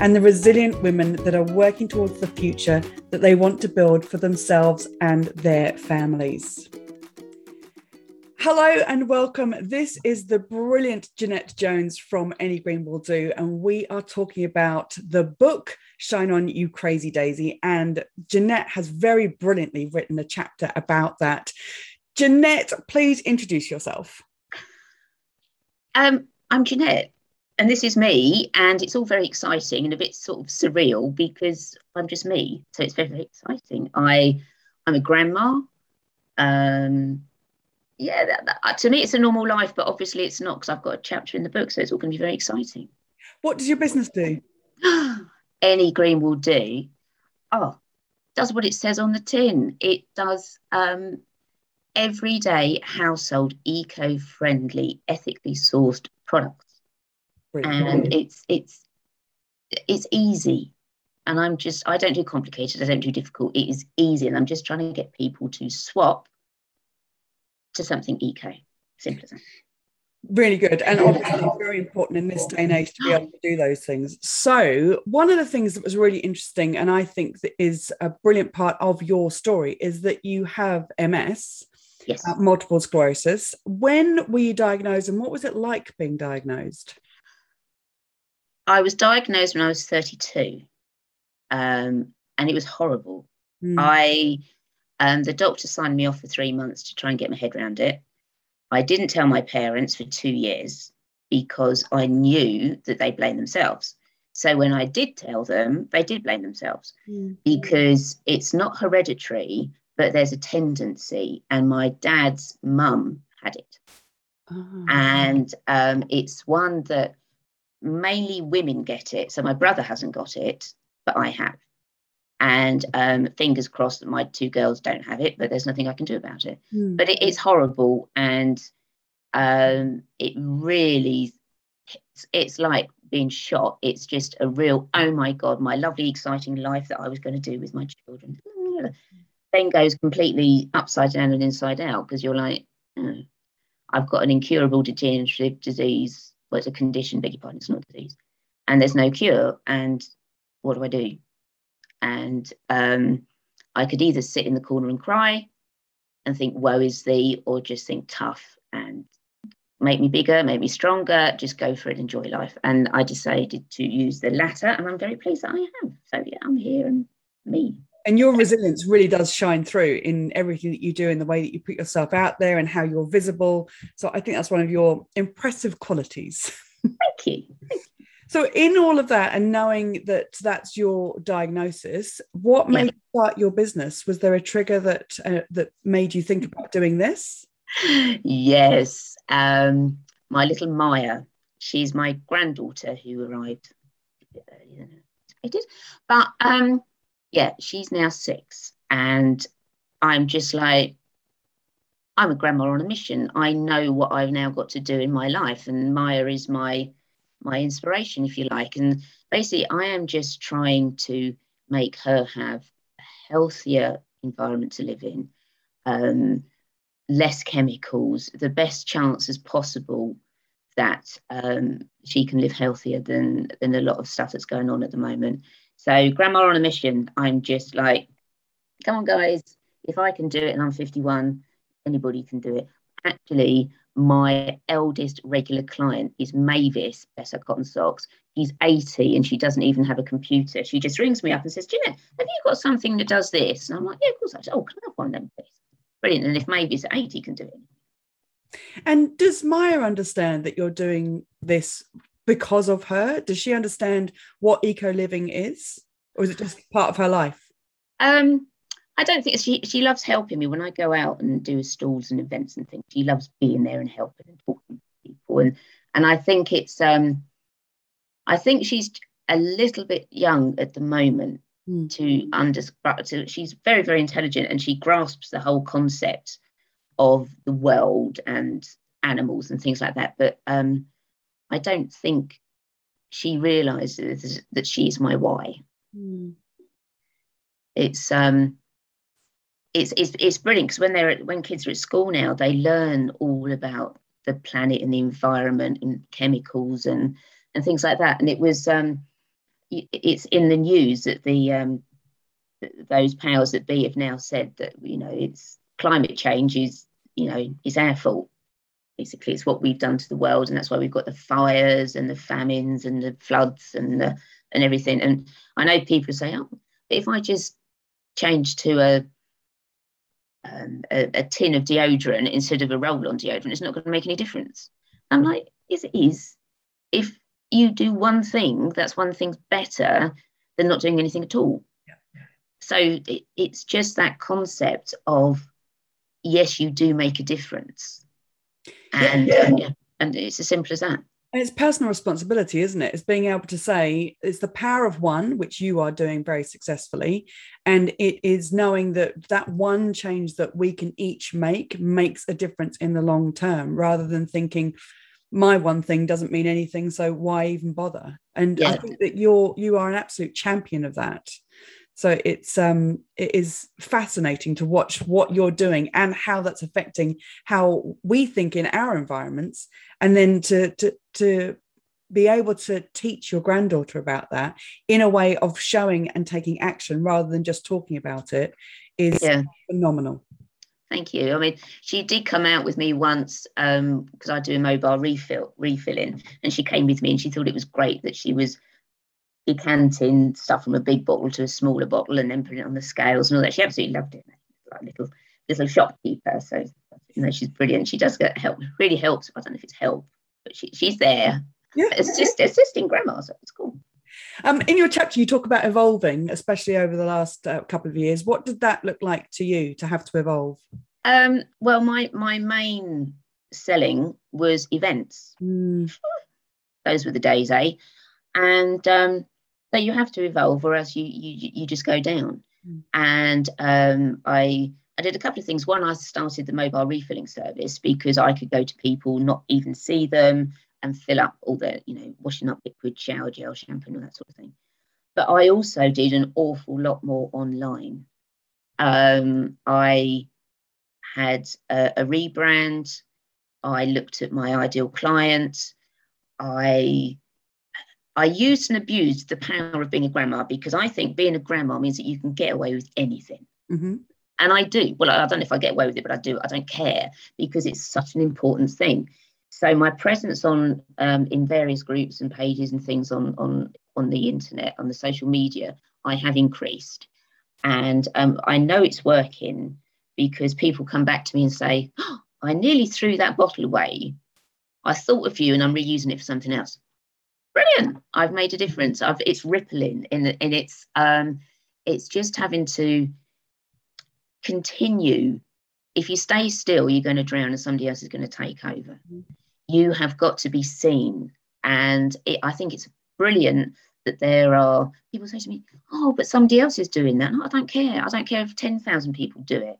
and the resilient women that are working towards the future that they want to build for themselves and their families. Hello and welcome. This is the brilliant Jeanette Jones from Any Green Will Do, and we are talking about the book Shine On You Crazy Daisy. And Jeanette has very brilliantly written a chapter about that. Jeanette, please introduce yourself. Um, I'm Jeanette and this is me, and it's all very exciting and a bit sort of surreal because I'm just me. So it's very, very exciting. I I'm a grandma. Um, yeah, that, that, uh, to me it's a normal life, but obviously it's not because I've got a chapter in the book, so it's all going to be very exciting. What does your business do? Any green will do. Oh, does what it says on the tin. It does um, everyday household eco-friendly, ethically sourced products and it's it's it's easy. And i'm just i don't do complicated i don't do difficult. It is easy and i'm just trying to get people to swap to something eco simple as that really good. And obviously very important in this day and age to be able to do those things. So one of the things that was really interesting and i think that is a brilliant part of your story is that you have ms yes. Uh, multiple sclerosis. When were you diagnosed and what was it like being diagnosed I was diagnosed when I was 32, um, and it was horrible. Mm. I, um, the doctor signed me off for three months to try and get my head around it. I didn't tell my parents for two years because I knew that they blame themselves. So when I did tell them, they did blame themselves mm. because it's not hereditary, but there's a tendency. And my dad's mum had it. Oh. And um, it's one that mainly women get it. So my brother hasn't got it, but I have. And um, fingers crossed that my two girls don't have it, but there's nothing I can do about it. Mm. But it, it's horrible, and um, it really, it's, it's like being shot. It's just a real, oh my god, my lovely, exciting life that I was going to do with my children, then goes completely upside down and inside out because you're like, oh, I've got an incurable degenerative disease well, it's a condition, beg your pardon, it's not a disease, and there's no cure. And what do I do? And um, I could either sit in the corner and cry and think, woe is thee, or just think tough and make me bigger, make me stronger, just go for it, enjoy life. And I decided to use the latter, and I'm very pleased that I have. So yeah, I'm here and me. And your resilience really does shine through in everything that you do, in the way that you put yourself out there, and how you're visible. So I think that's one of your impressive qualities. Thank you. So, in all of that, and knowing that that's your diagnosis, what made you start your business? Was there a trigger that uh, that made you think about doing this? Yes, um, my little Maya. She's my granddaughter who arrived a bit earlier than I expected, but um, yeah, she's now six. And I'm just like, I'm a grandma on a mission. I know what I've now got to do in my life. And Maya is my my inspiration, if you like. And basically, I am just trying to make her have a healthier environment to live in, um, less chemicals, the best chances possible that um, she can live healthier than than a lot of stuff that's going on at the moment. So, grandma on a mission, I'm just like, come on, guys, if I can do it and I'm 51, anybody can do it. Actually, my eldest regular client is Mavis, bless her cotton socks. She's 80 and she doesn't even have a computer. She just rings me up and says, Jeanette, have you got something that does this? And I'm like, yeah, of course I do. Oh, can I have one then, please? Brilliant. And if Mavis at 80 can do it. And does Maya understand that you're doing this because of her? Does she understand what eco living is, or is it just part of her life? Um, I don't think she she loves helping me when I go out and do stalls and events and things. She loves being there and helping and talking to people, and and I think it's um, I think she's a little bit young at the moment mm. to understand. She's very, very intelligent and she grasps the whole concept of the world and animals and things like that. But um, I don't think she realizes that she's my why. Mm. It's um, it's it's it's brilliant because when they're at, when kids are at school now, they learn all about the planet and the environment and chemicals and and things like that. And it was um, it's in the news that the um, those powers that be have now said that you know it's climate change is you know is our fault basically it's what we've done to the world and that's why we've got the fires and the famines and the floods and the and everything. And i know people say oh if i just change to a um, a, a, tin of deodorant instead of a roll-on deodorant it's not going to make any difference. I'm like yes it is. If you do one thing that's one thing's better than not doing anything at all. Yeah. so it, it's just that concept of yes you do make a difference and yeah. yeah, and it's as simple as that. And it's personal responsibility, isn't it? It's being able to say it's the power of one, which you are doing very successfully, and it is knowing that that one change that we can each make makes a difference in the long term, rather than thinking my one thing doesn't mean anything, so why even bother? And yeah. I think that you're you are an absolute champion of that. So it's um, it is fascinating to watch what you're doing and how that's affecting how we think in our environments, and then to to to be able to teach your granddaughter about that in a way of showing and taking action rather than just talking about it is yeah. phenomenal. Thank you. I mean, she did come out with me once because um, I do a mobile refill refilling, and she came with me and she thought it was great that she was decanting stuff from a big bottle to a smaller bottle and then putting it on the scales and all that. She absolutely loved it. Like little little shopkeeper. So you know she's brilliant. She does get help. Really helps. I don't know if it's help, but she, she's there. Yeah. Assist, assisting grandma. So it's cool. Um, in your chapter, you talk about evolving, especially over the last uh, couple of years. What did that look like to you to have to evolve? Um, well, my my main selling was events. Mm. Those were the days, eh? And um, so you have to evolve or else you you, you just go down. Mm. and um, i i did a couple of things. One i started the mobile refilling service because i could go to people not even see them and fill up all the you know washing up liquid shower gel shampoo and all that sort of thing. But i also did an awful lot more online. Um, i had a, a rebrand. I looked at my ideal client i I used and abused the power of being a grandma because I think being a grandma means that you can get away with anything. Mm-hmm. And I do. Well, I don't know if I get away with it, but I do. I don't care because it's such an important thing. So my presence on um, in various groups and pages and things on on on the internet, on the social media, I have increased, and um, I know it's working because people come back to me and say, oh, "I nearly threw that bottle away. I thought of you, and I'm reusing it for something else." Brilliant. I've made a difference. I've, it's rippling in in its um, it's just having to continue. If you stay still, you're going to drown, and somebody else is going to take over. Mm-hmm. You have got to be seen, and it, I think it's brilliant that there are people say to me, "Oh, but somebody else is doing that." No, I don't care. I don't care if ten thousand people do it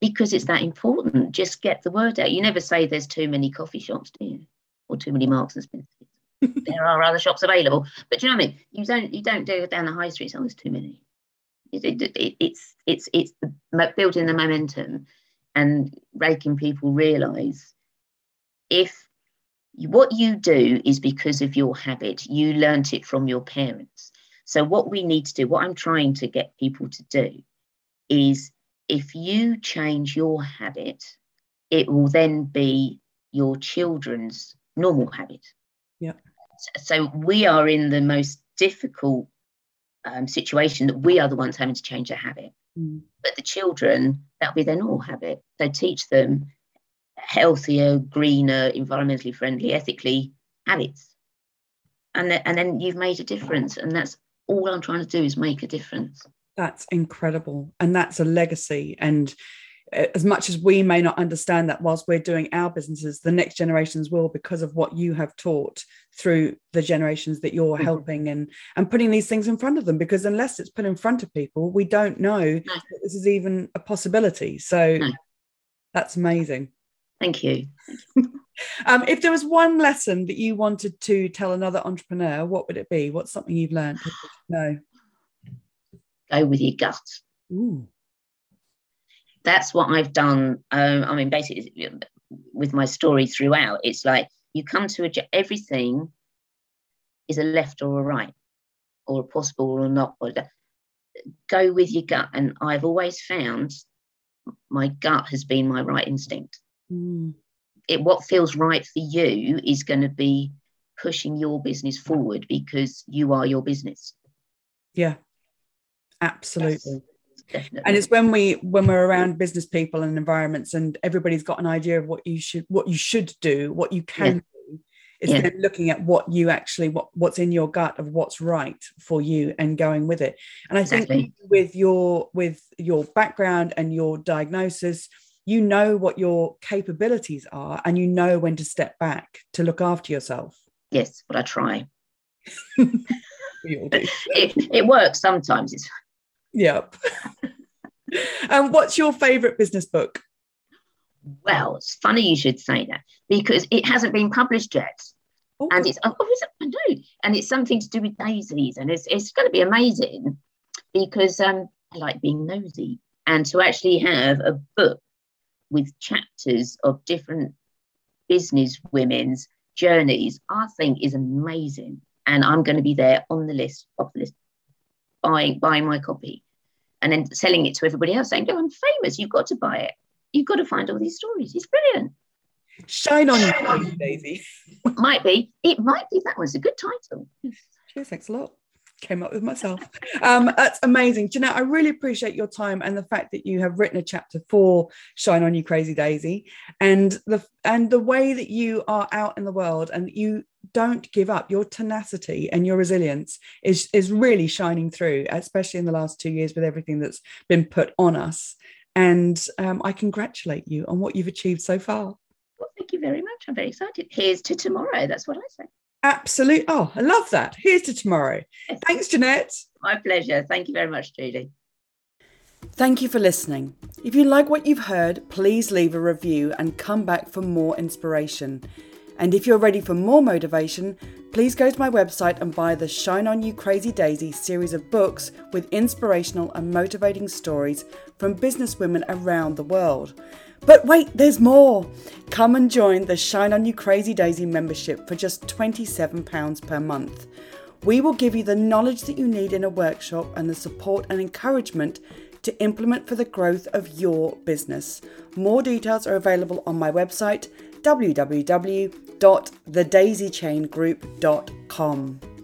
because it's that important. Just get the word out. You never say there's too many coffee shops, do you? Or too many Marks and Spencer there are other shops available. But you know what I mean? You don't you don't do it down the high street. Oh, there's too many. It, it, it, it's it's it's building the momentum and making people realise if what you do is because of your habit, you learnt it from your parents. So what we need to do, what I'm trying to get people to do, is if you change your habit, it will then be your children's normal habit. Yeah. So we are in the most difficult um, situation that we are the ones having to change their habit. Mm. But the children, that'll be their normal habit. So teach them healthier, greener, environmentally friendly, ethically habits. And, th- and then you've made a difference. And that's all I'm trying to do is make a difference. That's incredible. And that's a legacy. And as much as we may not understand that whilst we're doing our businesses, the next generations will because of what you have taught through the generations that you're mm-hmm. helping and and putting these things in front of them. Because unless it's put in front of people, we don't know no. that this is even a possibility. So no. that's amazing. Thank you. um, if there was one lesson that you wanted to tell another entrepreneur, what would it be? What's something you've learned? No. Go with your gut. Ooh that's what I've done. Um, I mean, basically, with my story throughout, it's like you come to a, everything is a left or a right, or a possible or not. Or go with your gut, and I've always found my gut has been my right instinct. Mm. It what feels right for you is going to be pushing your business forward because you are your business. Yeah, absolutely. Definitely. And it's when we when we're around business people and environments and everybody's got an idea of what you should what you should do, what you can yeah. do. It's yeah. looking at what you actually what what's in your gut of what's right for you and going with it. And I exactly. think with your with your background and your diagnosis, you know what your capabilities are and you know when to step back to look after yourself. Yes, but I try. it, it works sometimes. It's Yep. and what's your favorite business book? Well, it's funny you should say that because it hasn't been published yet. Oh. And it's oh, it, I know, and it's something to do with daisies, and it's it's going to be amazing because um, I like being nosy, and to actually have a book with chapters of different business women's journeys, I think is amazing, and I'm going to be there on the list, of the list, buying buying my copy and then selling it to everybody else, saying, "No, I'm famous. You've got to buy it. You've got to find all these stories. It's brilliant." Shine on you, Daisy. might be. It might be. That was a good title. Cheers. Thanks a lot. Came up with myself. Um, that's amazing. Jeanette, I really appreciate your time and the fact that you have written a chapter for Shine On You Crazy Daisy and the and the way that you are out in the world and you don't give up. Your tenacity and your resilience is is really shining through especially in the last two years with everything that's been put on us. And um, i congratulate you on what you've achieved so far. Well thank you very much. I'm very excited. Here's to tomorrow. That's what i say absolutely oh i love that. Here's to tomorrow. Thanks jeanette. My pleasure. Thank you very much Trudy Thank you for listening. If you like what you've heard, please leave a review and come back for more inspiration. And if you're ready for more motivation, please go to my website and buy the Shine On You Crazy Daisy series of books with inspirational and motivating stories from businesswomen around the world. But wait, there's more! Come and join the Shine On You Crazy Daisy membership for just £27 per month. We will give you the knowledge that you need in a workshop and the support and encouragement to implement for the growth of your business. More details are available on my website www.thedaisychaingroup.com.